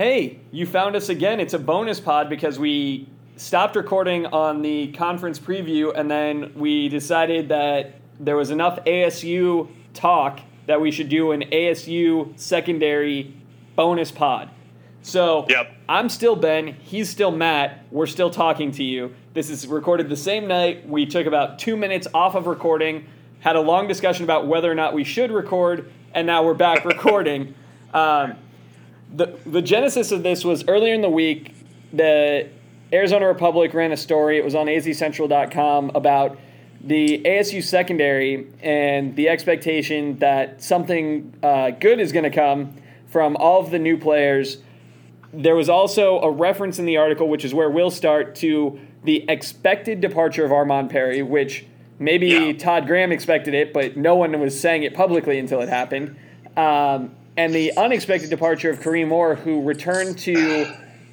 Hey, you found us again. It's a bonus pod because we stopped recording on the conference preview and then we decided that there was enough ASU talk that we should do an ASU secondary bonus pod. So Yep. I'm still Ben. He's still Matt. We're still talking to you. This is recorded the same night. We took about two minutes off of recording, had a long discussion about whether or not we should record, and now we're back recording. Um, the the genesis of this was earlier in the week. The Arizona Republic ran a story. It was on azcentral.com about the ASU secondary and the expectation that something uh, good is going to come from all of the new players. There was also a reference in the article, which is where we'll start, to the expected departure of Armand Perry, which maybe Yeah. Todd Graham expected it, but no one was saying it publicly until it happened. Um, and the unexpected departure of Kareem Orr, who returned to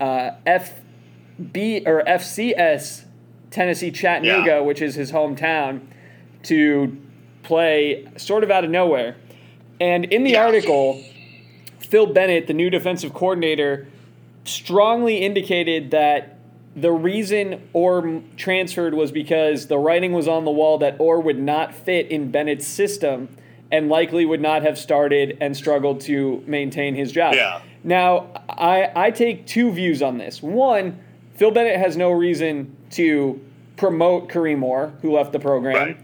uh, FB or FCS Tennessee Chattanooga, Yeah. which is his hometown, to play sort of out of nowhere. And in the Yeah. article, Phil Bennett, the new defensive coordinator, strongly indicated that the reason Orr transferred was because the writing was on the wall that Orr would not fit in Bennett's system and likely would not have started and struggled to maintain his job. Yeah. Now, I, I take two views on this. One, Phil Bennett has no reason to promote Kareem Orr, who left the program. Right.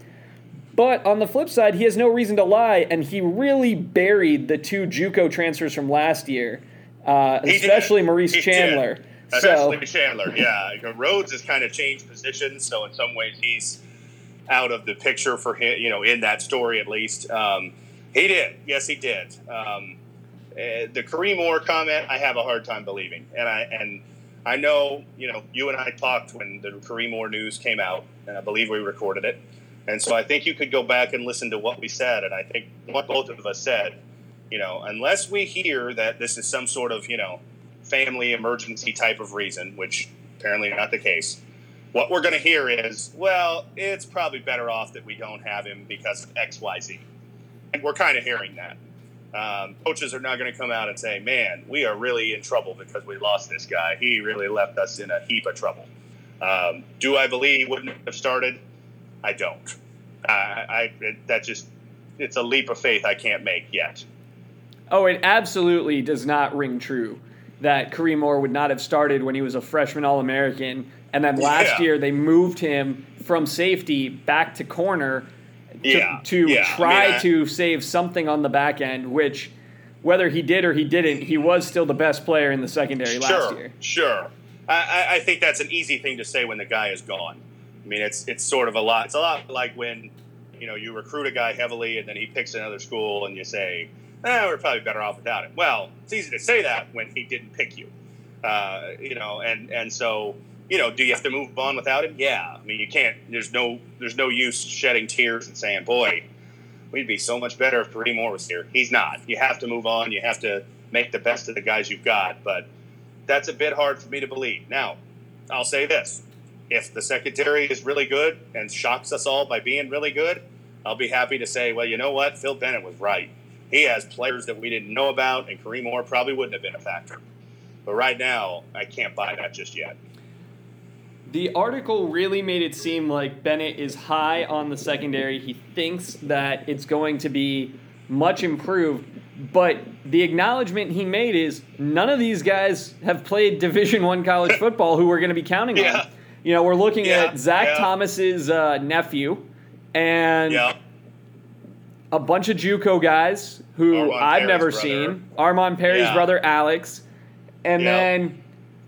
But on the flip side, he has no reason to lie, and he really buried the two JUCO transfers from last year, uh, He did. especially Maurice He did. Chandler. So Especially Chandler, yeah. Rhodes has kind of changed positions, so in some ways he's out of the picture for him. You know, in that story at least, um, he did. Yes, he did. Um, eh, the Kareem Orr comment, I have a hard time believing, and I and I know you know you and I talked when the Kareem Orr news came out, and I believe we recorded it, and so I think you could go back and listen to what we said, and I think what both of us said. You know, unless we hear that this is some sort of you know family emergency type of reason, which apparently not the case. What we're going to hear is, well, it's probably better off that we don't have him because of X, Y, Z. And we're kind of hearing that. Um, coaches are not going to come out and say, man, we are really in trouble because we lost this guy. He really left us in a heap of trouble. Um, do I believe he wouldn't have started? I don't. I, I it, that just it's a leap of faith I can't make yet. Oh, it absolutely does not ring true that Kareem Orr would not have started when he was a freshman All American. And then last Yeah. year they moved him from safety back to corner to, Yeah, to yeah. I try mean, I- to save something on the back end, which whether he did or he didn't, he was still the best player in the secondary last sure, year. Sure. I, I- I think that's an easy thing to say when the guy is gone. I mean, it's it's sort of a lot. It's a lot like when you know you recruit a guy heavily and then he picks another school and you say, eh, we're probably better off without him. Well, it's easy to say that when he didn't pick you. Uh, you know, and and so you know, do you have to move on without him? Yeah. I mean, you can't. There's no there's no use shedding tears and saying, boy, we'd be so much better if Kareem Orr was here. He's not. You have to move on. You have to make the best of the guys you've got. But that's a bit hard for me to believe. Now, I'll say this: if the secondary is really good and shocks us all by being really good, I'll be happy to say, well, you know what? Phil Bennett was right. He has players that we didn't know about, and Kareem Orr probably wouldn't have been a factor. But right now, I can't buy that just yet. The article really made it seem like Bennett is high on the secondary. He thinks that it's going to be much improved, but the acknowledgement he made is none of these guys have played Division One college football who we're going to be counting Yeah. on. You know, we're looking Yeah, at Zach yeah. Thomas's uh, nephew and a bunch of JUCO guys who Armand I've Perry's never brother. seen. Armand Perry's brother Alex, and then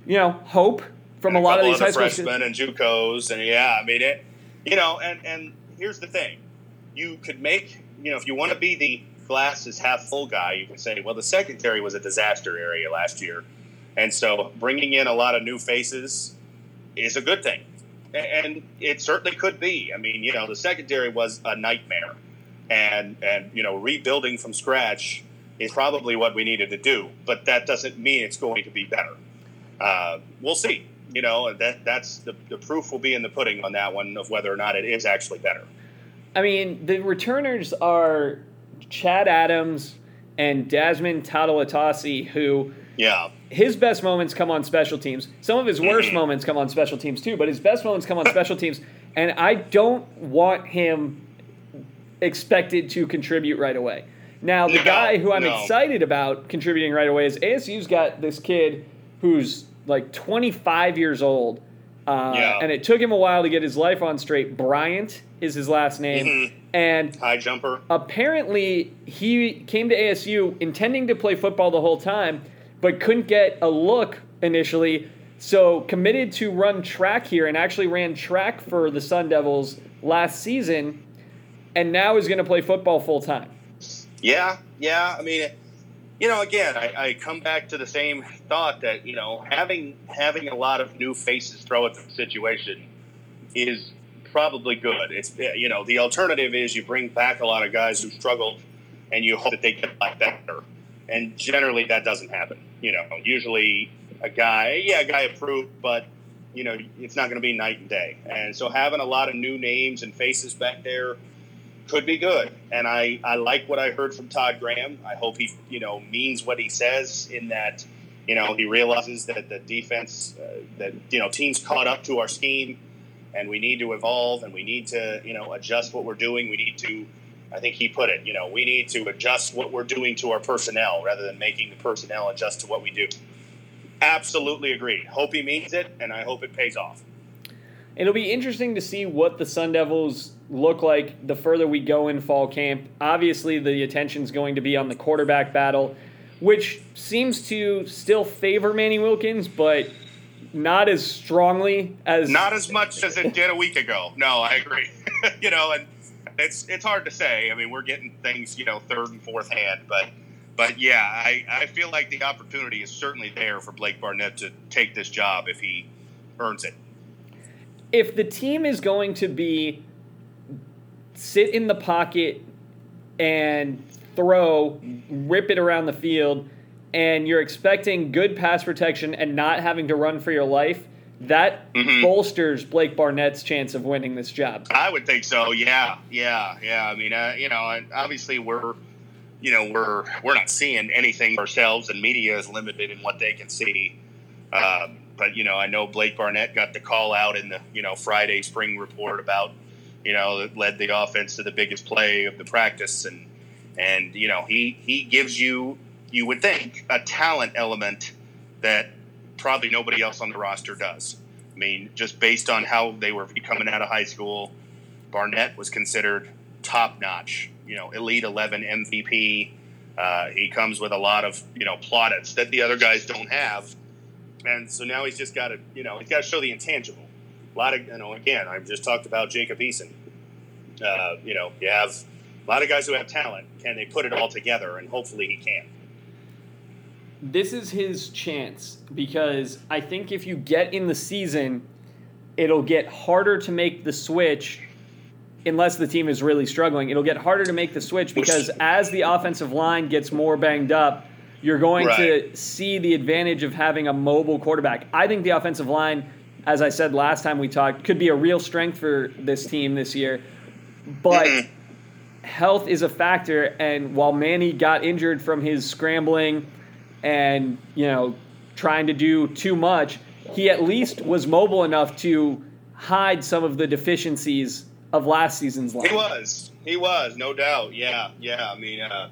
you know Hope from and a lot of these high school. freshmen and JUCOs, and yeah, I mean it. You know, and and here's the thing: you could make you know if you want to be the glass is half full guy, you can say, well, the secondary was a disaster area last year, and so bringing in a lot of new faces is a good thing, and it certainly could be. I mean, you know, the secondary was a nightmare, and and you know, rebuilding from scratch is probably what we needed to do, but that doesn't mean it's going to be better. Uh, we'll see. You know, that that's the, the proof will be in the pudding on that one of whether or not it is actually better. I mean, the returners are Chad Adams and Dasmond Tautalatasi, who Yeah. His best moments come on special teams. Some of his worst Mhm. moments come on special teams too, but his best moments come on special teams. And I don't want him expected to contribute right away. Now, the No, guy who I'm no. excited about contributing right away is ASU's got this kid who's like 25 years old. Uh, Yeah. And it took him a while to get his life on straight. Bryant is his last name. Mhm. And High jumper. apparently he came to ASU intending to play football the whole time, but couldn't get a look initially. So committed to run track here and actually ran track for the Sun Devils last season, and now is going to play football full time. Yeah, yeah. I mean, you know, again, I, I come back to the same thought that you know having having a lot of new faces throw at the situation is probably good. It's you know the alternative is you bring back a lot of guys who struggled, and you hope that they get better. And generally, that doesn't happen. You know, usually a guy, yeah, a guy approved, but you know, it's not going to be night and day. And so having a lot of new names and faces back there could be good. And I, I like what I heard from Todd Graham. I hope he, you know, means what he says in that, you know, he realizes that the defense, uh, that, you know, teams caught up to our scheme and we need to evolve and we need to, you know, adjust what we're doing. We need to, I think he put it, you know, we need to adjust what we're doing to our personnel rather than making the personnel adjust to what we do. Absolutely agree. Hope he means it and I hope it pays off. It'll be interesting to see what the Sun Devils look like the further we go in fall camp. Obviously, the attention's going to be on the quarterback battle, which seems to still favor Manny Wilkins, but not as strongly as Not as much as it did a week ago. No, I agree. you know, and it's it's hard to say. I mean, we're getting things, you know, third and fourth hand, but but yeah, I, I feel like the opportunity is certainly there for Blake Barnett to take this job if he earns it. if the team is going to be sit in the pocket and throw, rip it around the field, and you're expecting good pass protection and not having to run for your life, that Mhm. bolsters Blake Barnett's chance of winning this job. I would think so. Yeah, yeah, yeah. I mean, uh, you know, obviously we're, you know, we're we're not seeing anything ourselves, and media is limited in what they can see. Um, but you know, I know Blake Barnett got the call out in the you know Friday spring report about, you know, that led the offense to the biggest play of the practice, and and you know he he gives you you would think a talent element that probably nobody else on the roster does. I mean, just based on how they were coming out of high school, Barnett was considered top notch. You know, elite eleven MVP. Uh, he comes with a lot of you know plaudits that the other guys don't have, and so now he's just got to you know he's got to show the intangible. A lot of you know again I've just talked about Jacob Eason. Uh, you know, you have a lot of guys who have talent. Can they put it all together? And hopefully he can. This is his chance because I think if you get in the season, it'll get harder to make the switch unless the team is really struggling. It'll get harder to make the switch because as the offensive line gets more banged up, you're going Right. to see the advantage of having a mobile quarterback. I think the offensive line, as I said last time we talked, could be a real strength for this team this year. But health is a factor, and while Manny got injured from his scrambling and you know trying to do too much, he at least was mobile enough to hide some of the deficiencies of last season's line. He was. He was, no doubt. Yeah, yeah. I mean, uh,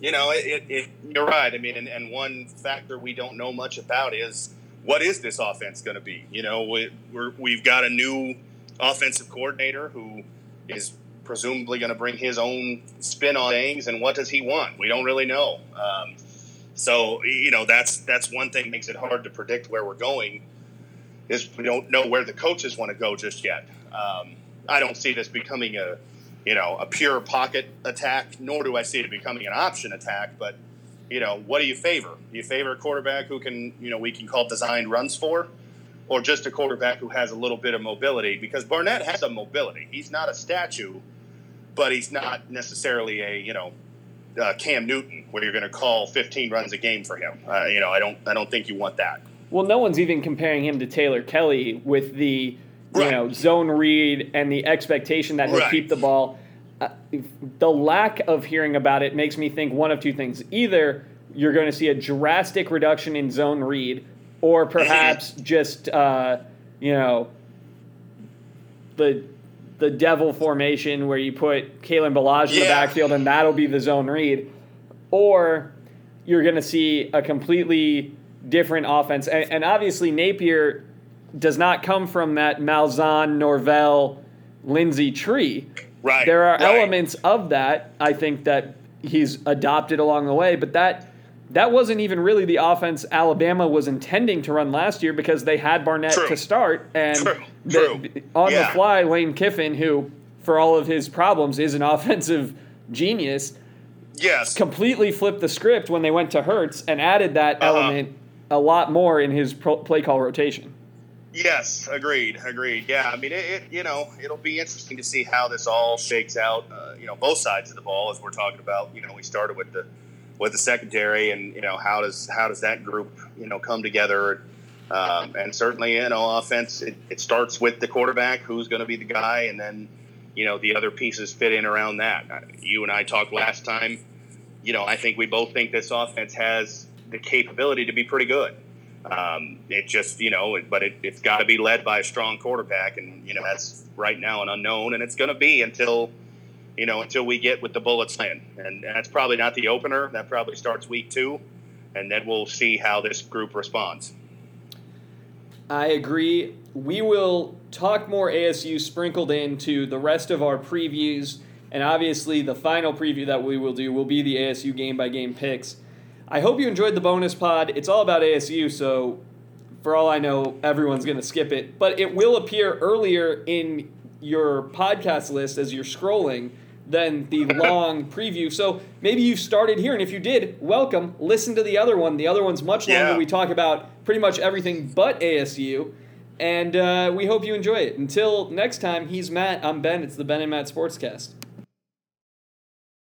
you know, it, it, it, you're right. I mean, and, and one factor we don't know much about is what is this offense going to be? You know, we, we've got a new offensive coordinator who is presumably going to bring his own spin on things, and what does he want? We don't really know. Um, so, you know, that's that's one thing makes it hard to predict where we're going. Is we don't know where the coaches want to go just yet. Um, I don't see this becoming a, you know, a pure pocket attack, nor do I see it becoming an option attack. But, you know, what do you favor? Do you favor a quarterback who can, you know, we can call designed runs for, or just a quarterback who has a little bit of mobility? Because Barnett has some mobility. He's not a statue, but he's not necessarily a, you know, uh, Cam Newton, where you're going to call 15 runs a game for him. Uh, you know, I don't, I don't think you want that. Well, no one's even comparing him to Taylor Kelly with the you Right. know zone read and the expectation that he'll Right. keep the ball. Uh, the lack of hearing about it makes me think one of two things: either you're going to see a drastic reduction in zone read, or perhaps just uh, you know the the devil formation where you put Kalen Ballage in the backfield and that'll be the zone read, or you're going to see a completely different offense. And, and obviously Napier does not come from that Malzahn, Norvell, Lindsey tree. Right. There are right. elements of that I think that he's adopted along the way, but that that wasn't even really the offense Alabama was intending to run last year because they had Barnett True. to start and True. the- True. on the fly Lane Kiffin who for all of his problems is an offensive genius Yes. completely flipped the script when they went to Hurts and added that Uh-huh. element a lot more in his pro- play call rotation. Yes, agreed, agreed. Yeah, I mean, it, it you know it'll be interesting to see how this all shakes out. Uh, you know, both sides of the ball as we're talking about. You know, we started with the with the secondary, and you know how does how does that group you know come together? Um, and certainly, you know, offense it, it starts with the quarterback, who's going to be the guy, and then you know the other pieces fit in around that. Uh, You and I talked last time. You know, I think we both think this offense has the capability to be pretty good. Um, it just, you know, but it, it's got to be led by a strong quarterback, and you know that's right now an unknown, and it's going to be until, you know, until we get with the bullets in, and that's probably not the opener. That probably starts week two, and then we'll see how this group responds. I agree. We will talk more ASU sprinkled into the rest of our previews, and obviously the final preview that we will do will be the ASU game by game picks. I hope you enjoyed the bonus pod. It's all about ASU, so for all I know, everyone's going to skip it, but it will appear earlier in your podcast list as you're scrolling than the long preview. So maybe you started here, and if you did, welcome. Listen to the other one. The other one's much longer. Yeah. We talk about pretty much everything but ASU, and uh, we hope you enjoy it. Until next time, he's Matt. I'm Ben. It's the Ben and Matt Sportscast.